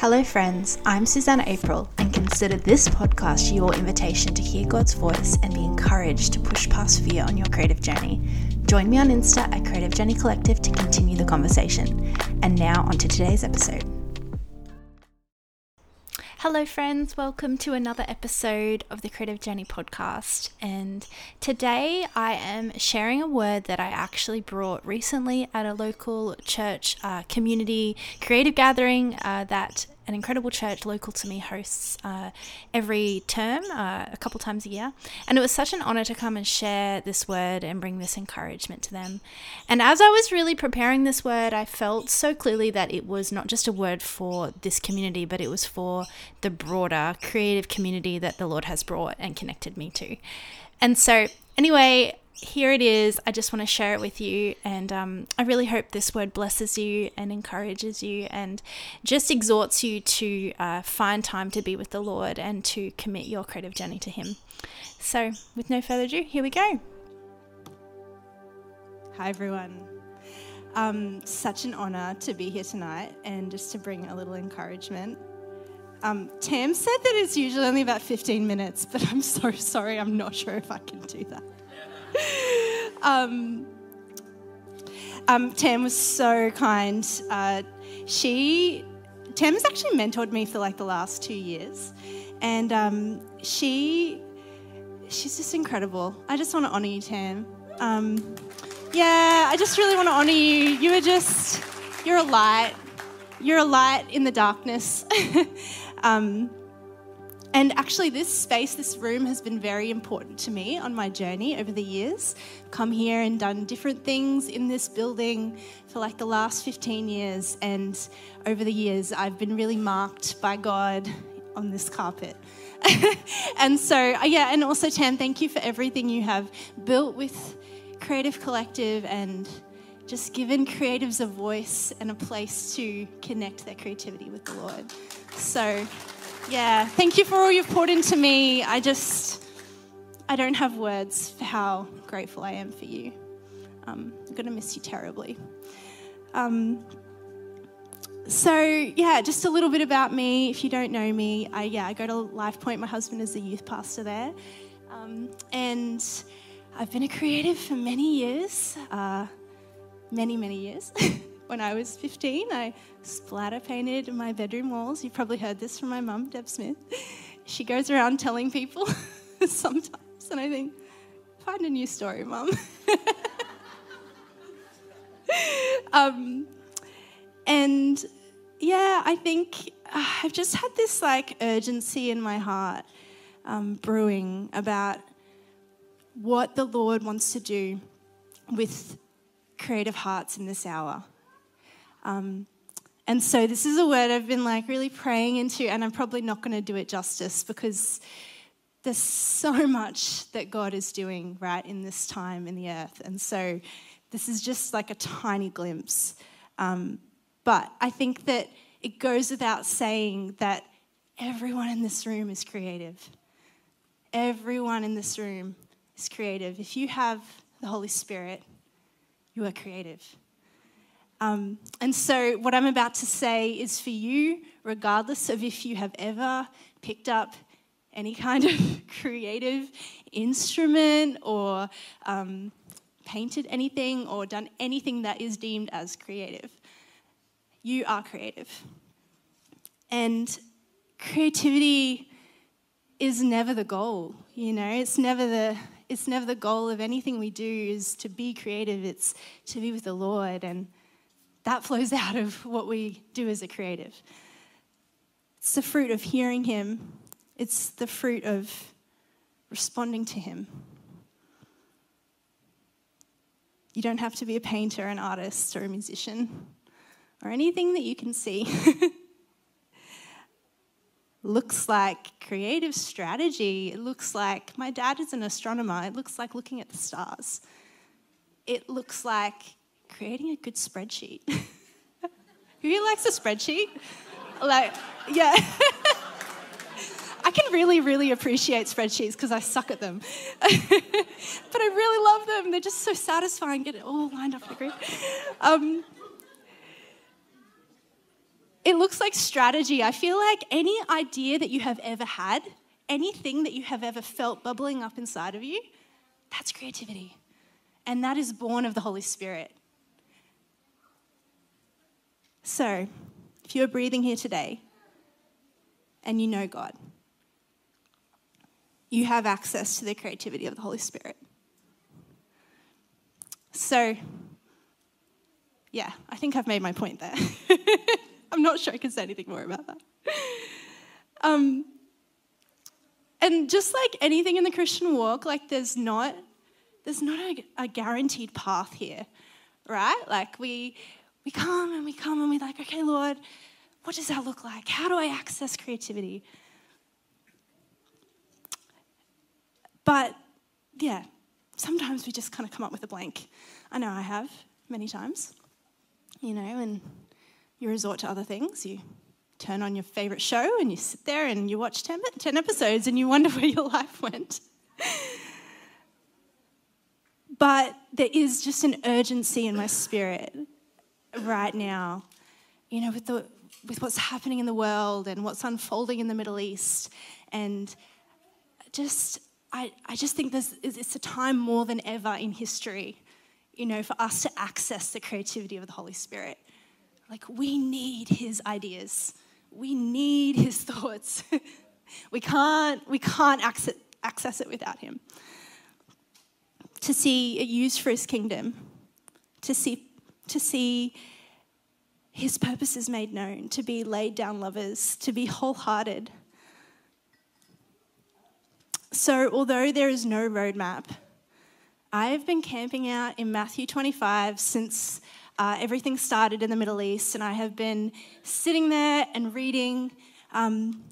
Hello, friends. I'm Susanna April, and consider this podcast your invitation to hear God's voice and be encouraged to push past fear on your creative journey. Join me on Insta at Creative Journey Collective to continue the conversation. And now, on to today's episode. Hello, friends. Welcome to another episode of the Creative Journey podcast. And today I am sharing a word that I actually brought recently at a local church uh, community creative gathering uh, that an incredible church local to me hosts uh, every term, uh, a couple times a year. And it was such an honor to come and share this word and bring this encouragement to them. And as I was really preparing this word, I felt so clearly that it was not just a word for this community, but it was for the broader creative community that the Lord has brought and connected me to. And so, anyway, here it is. I just want to share it with you. And um, I really hope this word blesses you and encourages you and just exhorts you to uh, find time to be with the Lord and to commit your creative journey to Him. So, with no further ado, here we go. Hi, everyone. Um, such an honor to be here tonight and just to bring a little encouragement. Um, Tam said that it's usually only about 15 minutes, but I'm so sorry, I'm not sure if I can do that. Um, um, Tam was so kind. Uh, she, Tam has actually mentored me for like the last two years, and um, she, she's just incredible. I just want to honor you, Tam. Um, yeah, I just really want to honor you. You are just, you're a light. You're a light in the darkness. um, and actually, this space, this room has been very important to me on my journey over the years. Come here and done different things in this building for like the last 15 years. And over the years, I've been really marked by God on this carpet. and so, uh, yeah, and also, Tam, thank you for everything you have built with Creative Collective and just given creatives a voice and a place to connect their creativity with the Lord. So, yeah, thank you for all you've poured into me. I just, I don't have words for how grateful I am for you. Um, I'm going to miss you terribly. Um, so yeah, just a little bit about me. If you don't know me, I yeah, I go to Life Point. My husband is the youth pastor there, um, and I've been a creative for many years, uh, many many years. when I was 15, I splatter painted my bedroom walls. You've probably heard this from my mum, Deb Smith. She goes around telling people sometimes, and I think, find a new story, mum. um, and yeah, I think uh, I've just had this like urgency in my heart um, brewing about what the Lord wants to do with creative hearts in this hour. Um, and so this is a word I've been like really praying into, and I'm probably not going to do it justice because there's so much that God is doing right in this time in the earth. And so this is just like a tiny glimpse. Um, but I think that it goes without saying that everyone in this room is creative. Everyone in this room is creative. If you have the Holy Spirit, you are creative. Um, and so, what I'm about to say is for you, regardless of if you have ever picked up any kind of creative instrument or um, painted anything or done anything that is deemed as creative. You are creative. And creativity is never the goal, you know, it's never the it's never the goal of anything we do is to be creative, it's to be with the Lord and that flows out of what we do as a creative. It's the fruit of hearing Him, it's the fruit of responding to Him. You don't have to be a painter, an artist, or a musician, or anything that you can see. looks like creative strategy. It looks like my dad is an astronomer. It looks like looking at the stars. It looks like creating a good spreadsheet. Who likes a spreadsheet? Like, yeah. I can really, really appreciate spreadsheets because I suck at them. but I really love them. They're just so satisfying, get it all lined up in. Um, it looks like strategy. I feel like any idea that you have ever had, anything that you have ever felt bubbling up inside of you, that's creativity. And that is born of the Holy Spirit. So, if you're breathing here today and you know God, you have access to the creativity of the Holy Spirit. So, yeah, I think I've made my point there. I'm not sure I can say anything more about that. Um, and just like anything in the Christian walk, like there's not there's not a, a, guaranteed path here, right? Like we we come and we come and we're like, okay, Lord, what does that look like? How do I access creativity? But yeah, sometimes we just kind of come up with a blank. I know I have many times, you know, and you resort to other things. You turn on your favorite show and you sit there and you watch 10, 10 episodes and you wonder where your life went. but there is just an urgency in my spirit right now, you know, with, the, with what's happening in the world and what's unfolding in the Middle East. And just, I, I just think there's, it's a time more than ever in history, you know, for us to access the creativity of the Holy Spirit. Like, we need his ideas, we need his thoughts. we can't, we can't access, access it without him. To see it used for his kingdom, to see, to see his purposes made known, to be laid down lovers, to be wholehearted. So, although there is no roadmap, I've been camping out in Matthew 25 since uh, everything started in the Middle East, and I have been sitting there and reading um,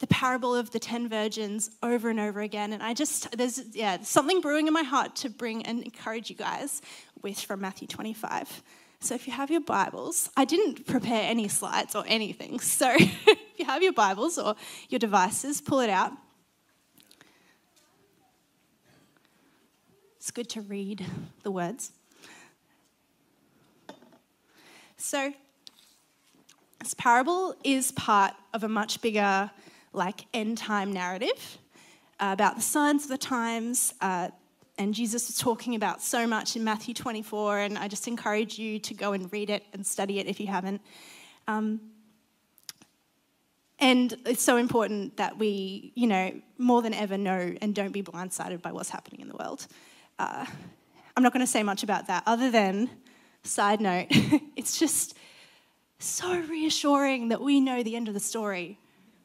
the parable of the ten virgins over and over again. And I just, there's, yeah, something brewing in my heart to bring and encourage you guys with from Matthew 25. So if you have your Bibles, I didn't prepare any slides or anything. So if you have your Bibles or your devices, pull it out. It's good to read the words. So, this parable is part of a much bigger, like, end time narrative uh, about the signs of the times. Uh, and Jesus was talking about so much in Matthew 24, and I just encourage you to go and read it and study it if you haven't. Um, and it's so important that we, you know, more than ever know and don't be blindsided by what's happening in the world. Uh, I'm not going to say much about that other than Side note, it's just so reassuring that we know the end of the story,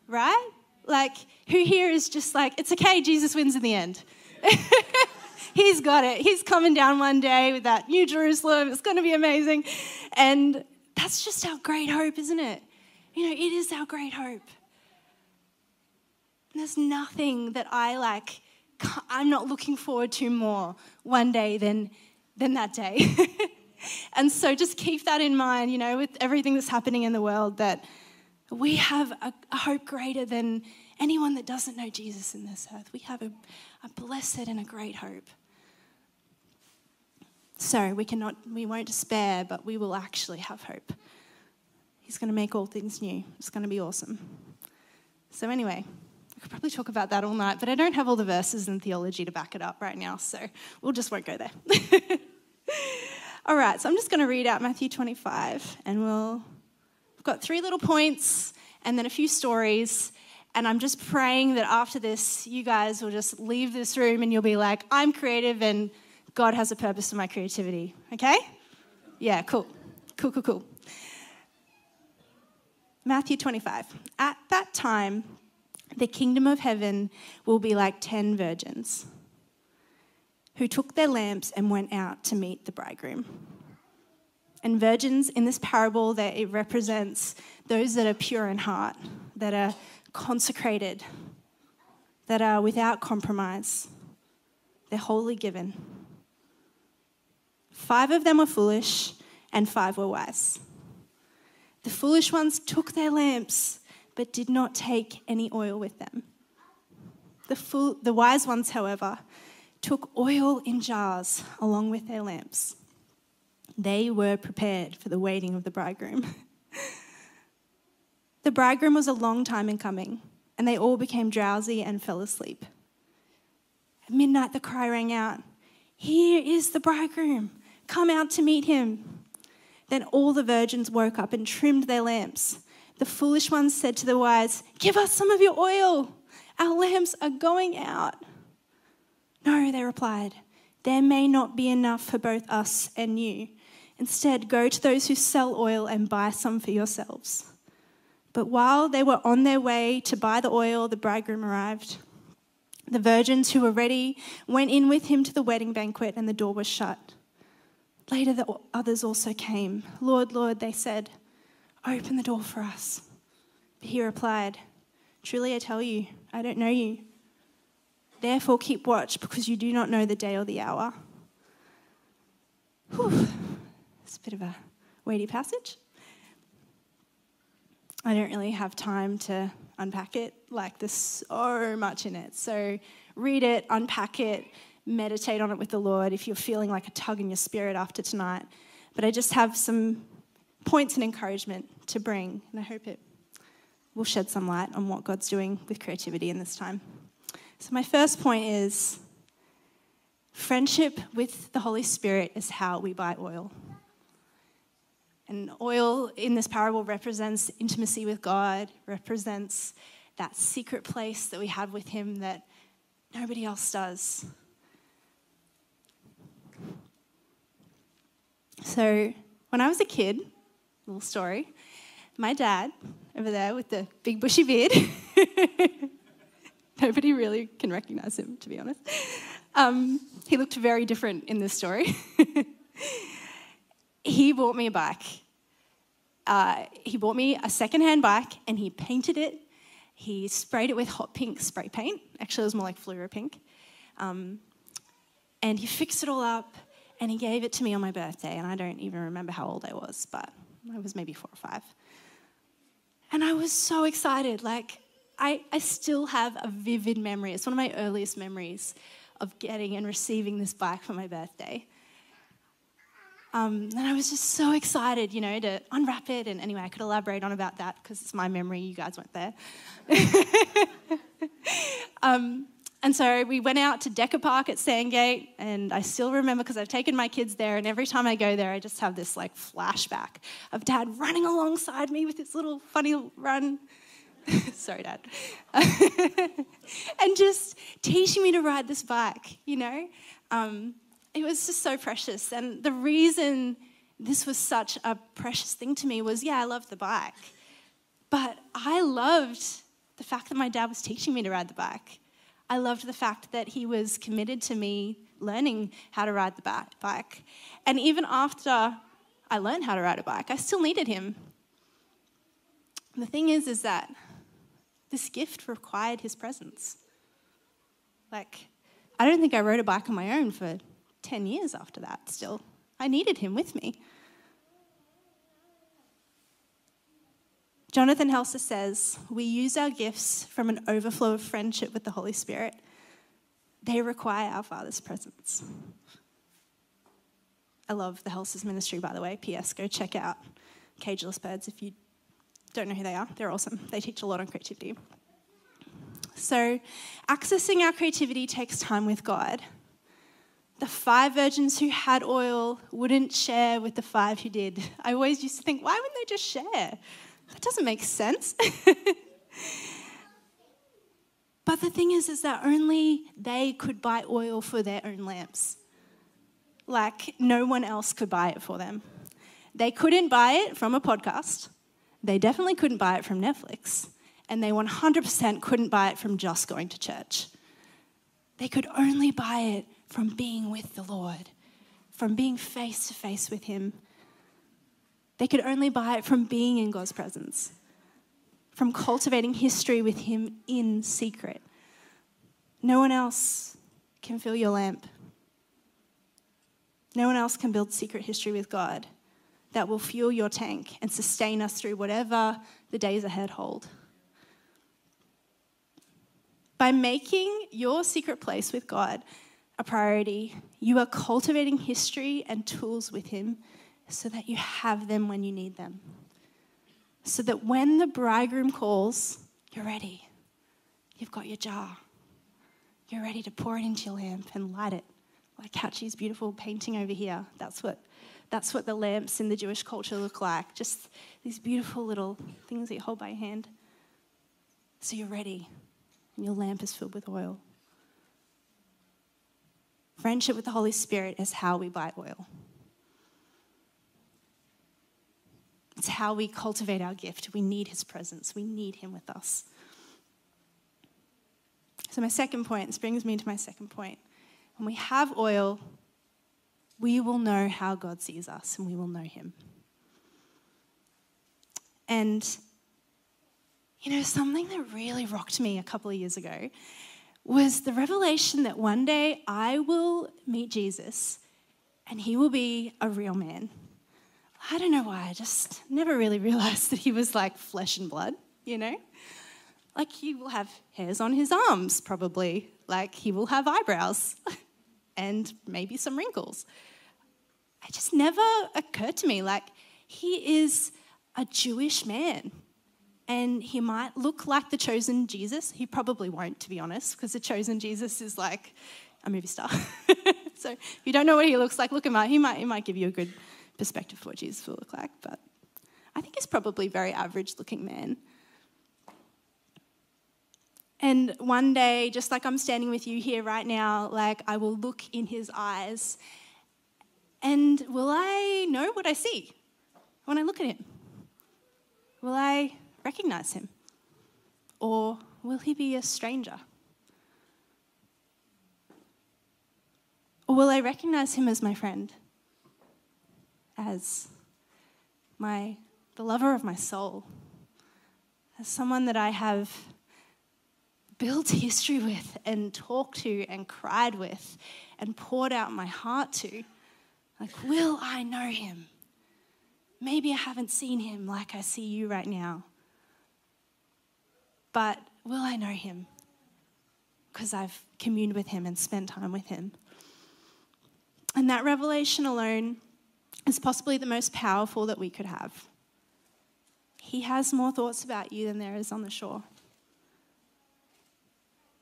right? Like, who here is just like, it's okay, Jesus wins in the end. He's got it. He's coming down one day with that new Jerusalem. It's going to be amazing. And that's just our great hope, isn't it? You know, it is our great hope. And there's nothing that I like, I'm not looking forward to more one day than, than that day. and so just keep that in mind, you know, with everything that's happening in the world, that we have a, a hope greater than anyone that doesn't know Jesus in this earth. We have a, a blessed and a great hope. So we cannot, we won't despair, but we will actually have hope. He's going to make all things new. It's going to be awesome. So anyway, I could probably talk about that all night, but I don't have all the verses and theology to back it up right now, so we'll just won't go there. All right, so I'm just going to read out Matthew 25, and we'll. We've got three little points and then a few stories. And I'm just praying that after this, you guys will just leave this room and you'll be like, I'm creative and God has a purpose for my creativity. Okay? Yeah, cool. Cool, cool, cool. Matthew 25. At that time, the kingdom of heaven will be like ten virgins who took their lamps and went out to meet the bridegroom. And virgins in this parable that it represents those that are pure in heart, that are consecrated, that are without compromise. They're wholly given. Five of them were foolish and five were wise. The foolish ones took their lamps but did not take any oil with them. The, fool, the wise ones, however, took oil in jars along with their lamps. They were prepared for the waiting of the bridegroom. The bridegroom was a long time in coming, and they all became drowsy and fell asleep. At midnight, the cry rang out Here is the bridegroom, come out to meet him. Then all the virgins woke up and trimmed their lamps. The foolish ones said to the wise, Give us some of your oil. Our lamps are going out. No, they replied, There may not be enough for both us and you. Instead, go to those who sell oil and buy some for yourselves. But while they were on their way to buy the oil, the bridegroom arrived. The virgins who were ready went in with him to the wedding banquet, and the door was shut. Later, the others also came. Lord, Lord, they said, open the door for us. But he replied, Truly I tell you, I don't know you. Therefore, keep watch, because you do not know the day or the hour. Whew. It's a bit of a weighty passage. I don't really have time to unpack it. Like, there's so much in it. So, read it, unpack it, meditate on it with the Lord if you're feeling like a tug in your spirit after tonight. But I just have some points and encouragement to bring, and I hope it will shed some light on what God's doing with creativity in this time. So, my first point is friendship with the Holy Spirit is how we buy oil. And oil in this parable represents intimacy with God, represents that secret place that we have with Him that nobody else does. So, when I was a kid, little story, my dad, over there with the big bushy beard, nobody really can recognize him, to be honest. Um, he looked very different in this story. he bought me a bike. Uh, he bought me a secondhand bike and he painted it. He sprayed it with hot pink spray paint. Actually, it was more like fluoro pink. Um, and he fixed it all up and he gave it to me on my birthday. And I don't even remember how old I was, but I was maybe four or five. And I was so excited. Like, I, I still have a vivid memory. It's one of my earliest memories of getting and receiving this bike for my birthday. Um, and I was just so excited, you know, to unwrap it. And anyway, I could elaborate on about that because it's my memory. You guys weren't there. um, and so we went out to Decker Park at Sandgate, and I still remember because I've taken my kids there, and every time I go there, I just have this like flashback of Dad running alongside me with his little funny run. Sorry, Dad. and just teaching me to ride this bike, you know? Um, it was just so precious. And the reason this was such a precious thing to me was yeah, I loved the bike, but I loved the fact that my dad was teaching me to ride the bike. I loved the fact that he was committed to me learning how to ride the bike. And even after I learned how to ride a bike, I still needed him. The thing is, is that this gift required his presence. Like, I don't think I rode a bike on my own for 10 years after that still. I needed him with me. Jonathan Helser says, We use our gifts from an overflow of friendship with the Holy Spirit. They require our Father's presence. I love the Helsers ministry, by the way. P.S. Go check out Cageless Birds if you don't know who they are. They're awesome. They teach a lot on creativity. So, accessing our creativity takes time with God. The five virgins who had oil wouldn't share with the five who did. I always used to think, why wouldn't they just share? That doesn't make sense. but the thing is, is that only they could buy oil for their own lamps. Like no one else could buy it for them. They couldn't buy it from a podcast. They definitely couldn't buy it from Netflix. And they 100% couldn't buy it from just going to church. They could only buy it from being with the Lord, from being face to face with Him they could only buy it from being in God's presence, from cultivating history with Him in secret. No one else can fill your lamp. No one else can build secret history with God that will fuel your tank and sustain us through whatever the days ahead hold. By making your secret place with God a priority, you are cultivating history and tools with Him so that you have them when you need them. so that when the bridegroom calls, you're ready. You've got your jar. You're ready to pour it into your lamp and light it. Like Hatchie's beautiful painting over here. That's what, that's what the lamps in the Jewish culture look like. Just these beautiful little things that you hold by hand. So you're ready, and your lamp is filled with oil. Friendship with the Holy Spirit is how we buy oil. It's how we cultivate our gift. We need his presence, we need him with us. So, my second point, this brings me to my second point. When we have oil, we will know how God sees us and we will know him. And, you know, something that really rocked me a couple of years ago was the revelation that one day I will meet Jesus and he will be a real man. I don't know why, I just never really realized that he was like flesh and blood, you know? Like he will have hairs on his arms, probably. Like he will have eyebrows and maybe some wrinkles. It just never occurred to me. Like he is a Jewish man and he might look like the chosen Jesus. He probably won't, to be honest, because the chosen Jesus is like a movie star. so if you don't know what he looks like, look him up. He might, he might give you a good perspective for what Jesus will look like, but I think he's probably a very average looking man. And one day, just like I'm standing with you here right now, like I will look in his eyes and will I know what I see when I look at him? Will I recognize him? Or will he be a stranger? Or will I recognize him as my friend? as my the lover of my soul, as someone that I have built history with and talked to and cried with and poured out my heart to. Like, will I know him? Maybe I haven't seen him like I see you right now. But will I know him? Because I've communed with him and spent time with him. And that revelation alone is possibly the most powerful that we could have. He has more thoughts about you than there is on the shore.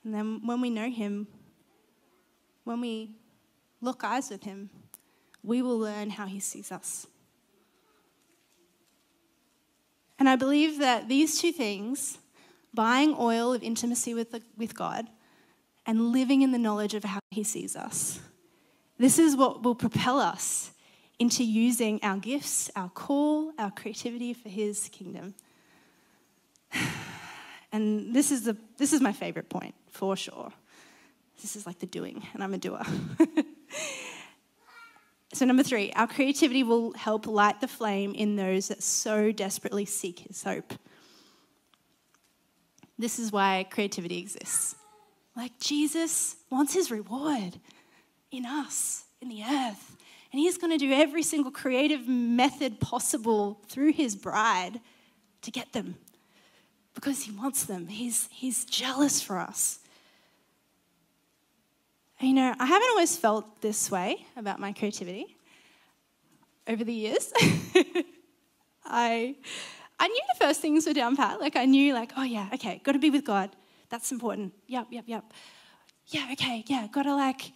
And then when we know Him, when we look eyes with Him, we will learn how He sees us. And I believe that these two things, buying oil of intimacy with, the, with God and living in the knowledge of how He sees us, this is what will propel us into using our gifts, our call, our creativity for His kingdom. And this is, the, this is my favorite point, for sure. This is like the doing, and I'm a doer. so, number three, our creativity will help light the flame in those that so desperately seek His hope. This is why creativity exists. Like Jesus wants His reward in us, in the earth. And he's going to do every single creative method possible through his bride to get them because he wants them. He's, he's jealous for us. And, you know, I haven't always felt this way about my creativity over the years. I, I knew the first things were down pat. Like, I knew, like, oh, yeah, okay, got to be with God. That's important. Yep, yep, yep. Yeah, okay, yeah, got to, like,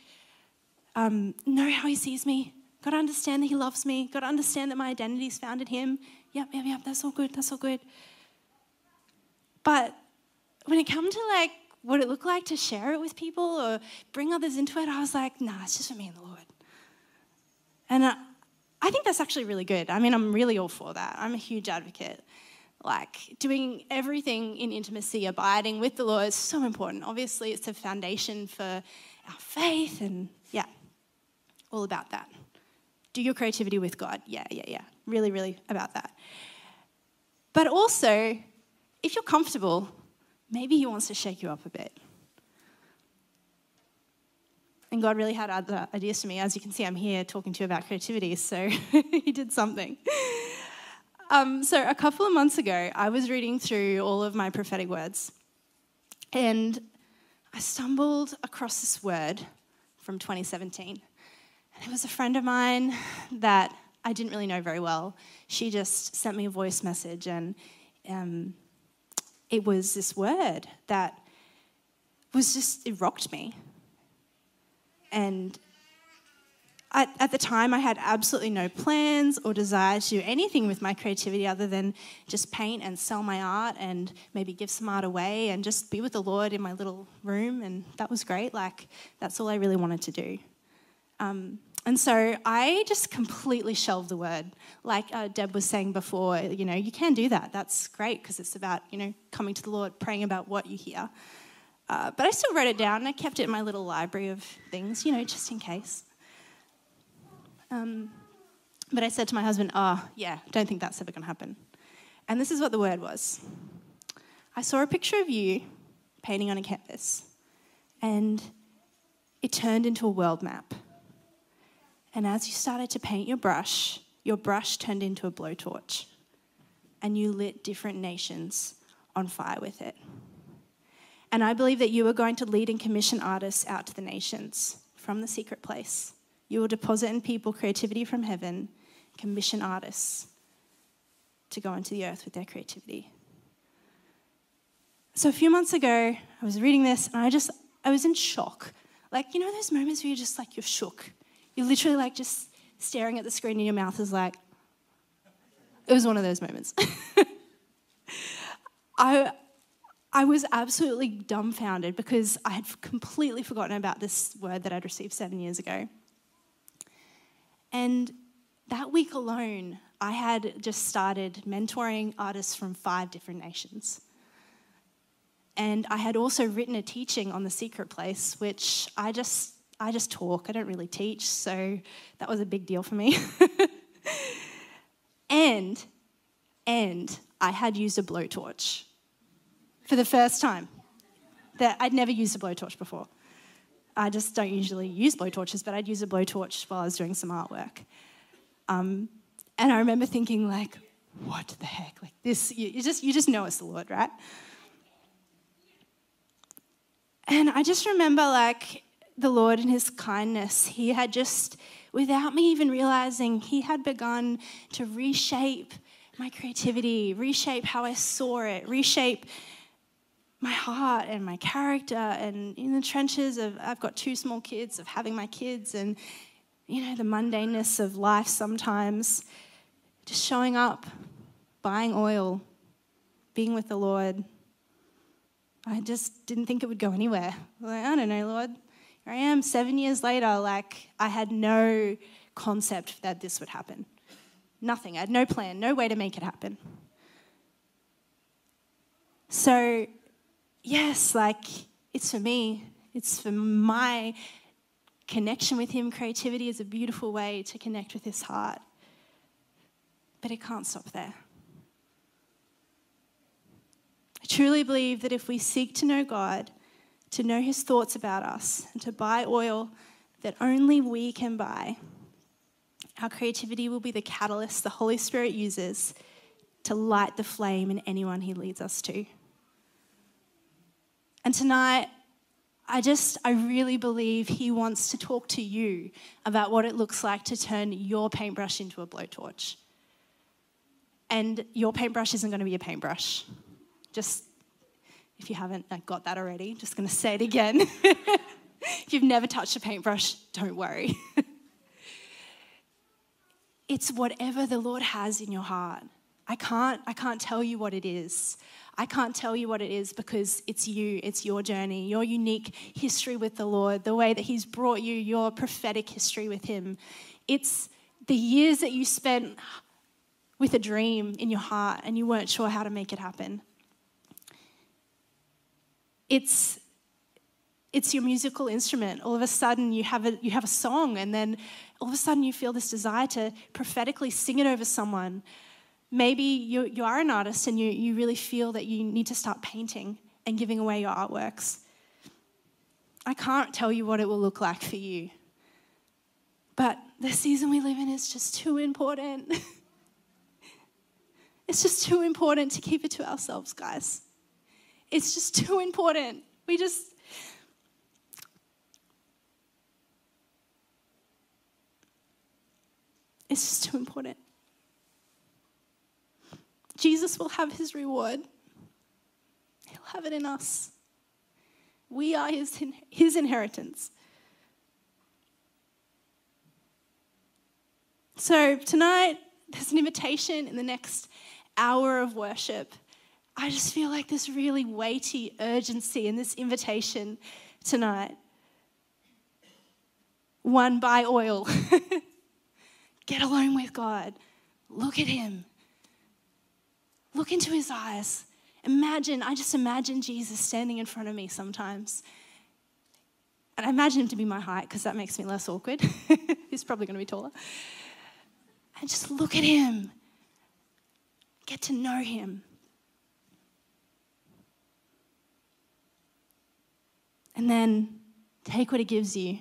um, know how he sees me, Got to understand that He loves me. Got to understand that my identity is found in Him. Yep, yep, yep. That's all good. That's all good. But when it comes to like what it looked like to share it with people or bring others into it, I was like, nah, it's just for me and the Lord. And uh, I think that's actually really good. I mean, I'm really all for that. I'm a huge advocate. Like doing everything in intimacy, abiding with the Lord is so important. Obviously, it's a foundation for our faith, and yeah, all about that do your creativity with God. Yeah, yeah, yeah. Really, really about that. But also, if you're comfortable, maybe He wants to shake you up a bit. And God really had other ideas for me. As you can see, I'm here talking to you about creativity, so He did something. Um, so, a couple of months ago, I was reading through all of my prophetic words, and I stumbled across this word from 2017. And it was a friend of mine that I didn't really know very well. She just sent me a voice message, and um, it was this word that was just, it rocked me. And at, at, the time, I had absolutely no plans or desire to do anything with my creativity other than just paint and sell my art and maybe give some art away and just be with the Lord in my little room. And that was great. Like, that's all I really wanted to do. Um, and so I just completely shelved the word. Like uh, Deb was saying before, you know, you can do that. That's great because it's about, you know, coming to the Lord, praying about what you hear. Uh, but I still wrote it down and I kept it in my little library of things, you know, just in case. Um, but I said to my husband, oh, yeah, don't think that's ever going to happen. And this is what the word was I saw a picture of you painting on a canvas, and it turned into a world map. And as you started to paint your brush, your brush turned into a blowtorch, and you lit different nations on fire with it. And I believe that you are going to lead and commission artists out to the nations from the secret place. You will deposit in people creativity from heaven, commission artists to go into the earth with their creativity. So a few months ago, I was reading this and I just, I was in shock. Like, you know, those moments where you're just like, you're shook. You're literally like just staring at the screen and your mouth is like, it was one of those moments. I, I was absolutely dumbfounded because I had completely forgotten about this word that I'd received seven years ago. And that week alone, I had just started mentoring artists from five different nations. And I had also written a teaching on the secret place, which I just I just talk. I don't really teach, so that was a big deal for me. and and I had used a blowtorch for the first time. That I'd never used a blowtorch before. I just don't usually use blowtorches, but I'd use a blowtorch while I was doing some artwork. Um, and I remember thinking, like, what the heck? Like this, you, you just you just know it's the Lord, right? And I just remember like the Lord and his kindness, he had just, without me even realizing, he had begun to reshape my creativity, reshape how I saw it, reshape my heart and my character and in the trenches of I've got two small kids, of having my kids and you know the mundaneness of life sometimes just showing up, buying oil, being with the Lord. I just didn't think it would go anywhere. Like, I don't know, Lord. Here I am 7 years later like I had no concept that this would happen. Nothing. I had no plan, no way to make it happen. So yes, like it's for me, it's for my connection with Him. Creativity is a beautiful way to connect with His heart. But it can't stop there. I truly believe that if we seek to know God, to know His thoughts about us, and to buy oil that only we can buy, our creativity will be the catalyst the Holy Spirit uses to light the flame in anyone He leads us to. And tonight, I just, I really believe he wants to talk to you about what it looks like to turn your paintbrush into a blowtorch. And your paintbrush isn't going to be a paintbrush. Just, if you haven't uh, got that already, just going to say it again. if you've never touched a paintbrush, don't worry. it's whatever the Lord has in your heart. I can't, I can't tell you what it is. I can't tell you what it is because it's you, it's your journey, your unique history with the Lord, the way that He's brought you, your prophetic history with Him. It's the years that you spent with a dream in your heart and you weren't sure how to make it happen. It's it's your musical instrument. All of a sudden, you have a, you have a song, and then all of a sudden, you feel this desire to prophetically sing it over someone Maybe you, you are an artist and you, you really feel that you need to start painting and giving away your artworks. I can't tell you what it will look like for you. But the season we live in is just too important. it's just too important to keep it to ourselves, guys. It's just too important. We just. It's just too important. Jesus will have his reward. He'll have it in us. We are his, his inheritance. So, tonight, there's an invitation in the next hour of worship. I just feel like this really weighty urgency in this invitation tonight. One buy oil. Get alone with God. Look at Him. Look into His eyes. Imagine, I just imagine Jesus standing in front of me sometimes. And I imagine him to be my height because that makes me less awkward. He's probably going to be taller. And just look at him. Get to know him. And then take what he gives you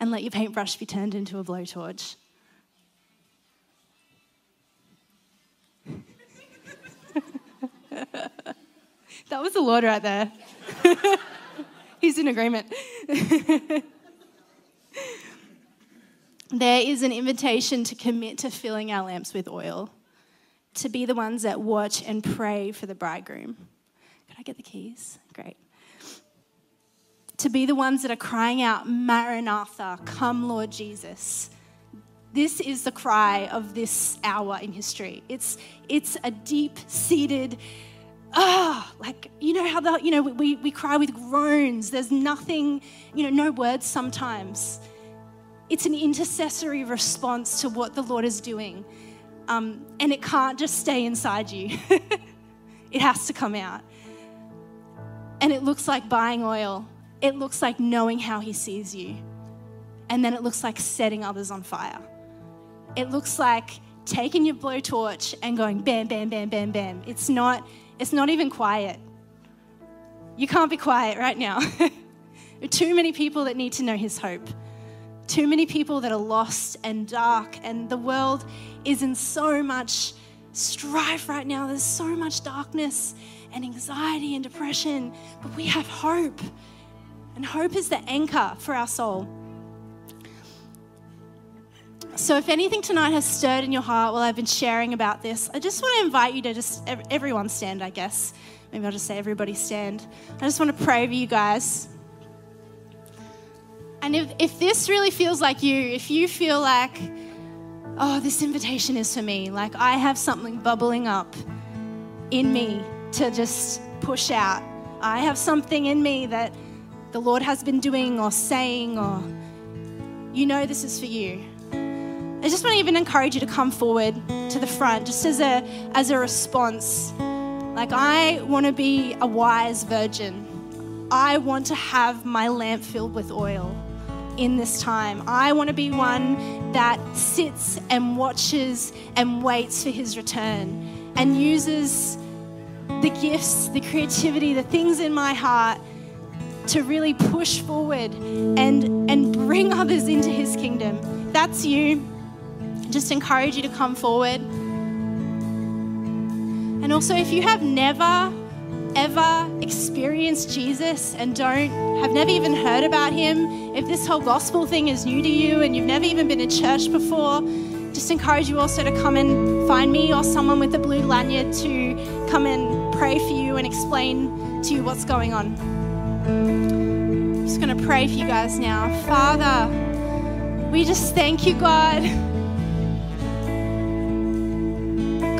and let your paintbrush be turned into a blowtorch. that was the Lord right there. He's in agreement. there is an invitation to commit to filling our lamps with oil, to be the ones that watch and pray for the bridegroom. Could I get the keys? Great. To be the ones that are crying out, Maranatha, come, Lord Jesus. This is the cry of this hour in history. It's, it's a deep seated, ah, like, you know how the, you know, we, we cry with groans. There's nothing, you know, no words sometimes. It's an intercessory response to what the Lord is doing. Um, and it can't just stay inside you, it has to come out. And it looks like buying oil, it looks like knowing how He sees you. And then it looks like setting others on fire. It looks like taking your blowtorch and going bam, bam, bam, bam, bam. It's not, it's not even quiet. You can't be quiet right now. there are too many people that need to know His hope. Too many people that are lost and dark, and the world is in so much strife right now. There's so much darkness and anxiety and depression, but we have hope. And hope is the anchor for our soul. So, if anything tonight has stirred in your heart while I've been sharing about this, I just want to invite you to just everyone stand, I guess. Maybe I'll just say everybody stand. I just want to pray for you guys. And if, if this really feels like you, if you feel like, oh, this invitation is for me, like I have something bubbling up in me to just push out, I have something in me that the Lord has been doing or saying, or you know this is for you. I just want to even encourage you to come forward to the front just as a, as a response. Like, I want to be a wise virgin. I want to have my lamp filled with oil in this time. I want to be one that sits and watches and waits for his return and uses the gifts, the creativity, the things in my heart to really push forward and, and bring others into his kingdom. That's you just encourage you to come forward. And also, if you have never, ever experienced Jesus and don't have never even heard about him, if this whole gospel thing is new to you and you've never even been in church before, just encourage you also to come and find me or someone with a blue lanyard to come and pray for you and explain to you what's going on. I'm just going to pray for you guys now. Father, we just thank you, God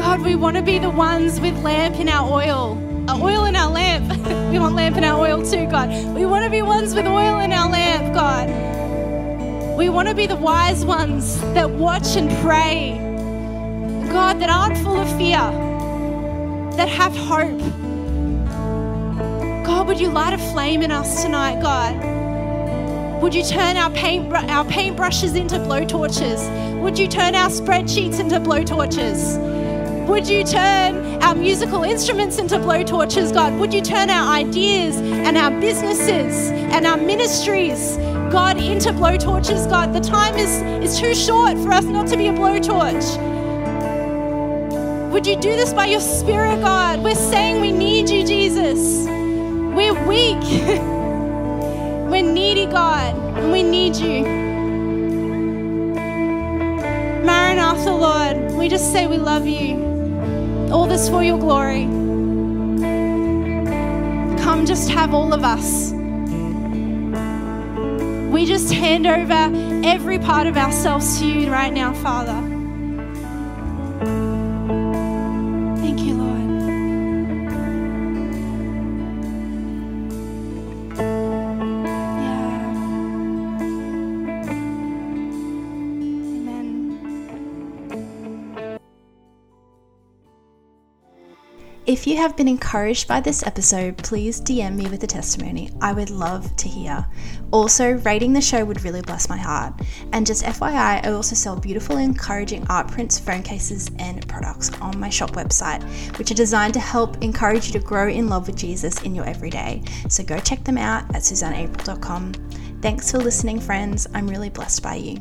God, we want to be the ones with lamp in our oil. Uh, oil in our lamp. we want lamp in our oil too, God. We want to be ones with oil in our lamp, God. We want to be the wise ones that watch and pray. God, that aren't full of fear, that have hope. God, would you light a flame in us tonight, God? Would you turn our paint our paintbrushes into blowtorches? Would you turn our spreadsheets into blowtorches? Would you turn our musical instruments into blowtorches, God? Would you turn our ideas and our businesses and our ministries, God, into blowtorches, God? The time is, is too short for us not to be a blowtorch. Would you do this by your Spirit, God? We're saying we need you, Jesus. We're weak. We're needy, God, and we need you. Maranatha, Lord, we just say we love you. All this for your glory. Come, just have all of us. We just hand over every part of ourselves to you right now, Father. You have been encouraged by this episode, please DM me with a testimony. I would love to hear. Also, rating the show would really bless my heart. And just FYI, I also sell beautiful, encouraging art prints, phone cases, and products on my shop website, which are designed to help encourage you to grow in love with Jesus in your everyday. So go check them out at susannaapril.com. Thanks for listening, friends. I'm really blessed by you.